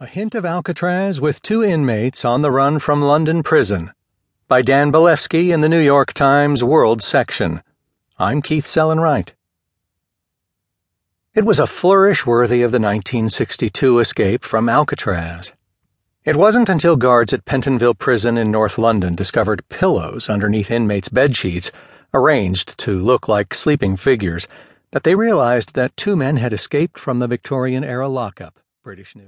A Hint of Alcatraz with Two Inmates on the Run from London Prison by Dan Bilefsky in the New York Times World section. I'm Keith Sellon-Wright. It was a flourish worthy of the 1962 escape from Alcatraz. It wasn't until guards at Pentonville Prison in North London discovered pillows underneath inmates' bed sheets, arranged to look like sleeping figures, that they realized that two men had escaped from the Victorian era lockup. British News.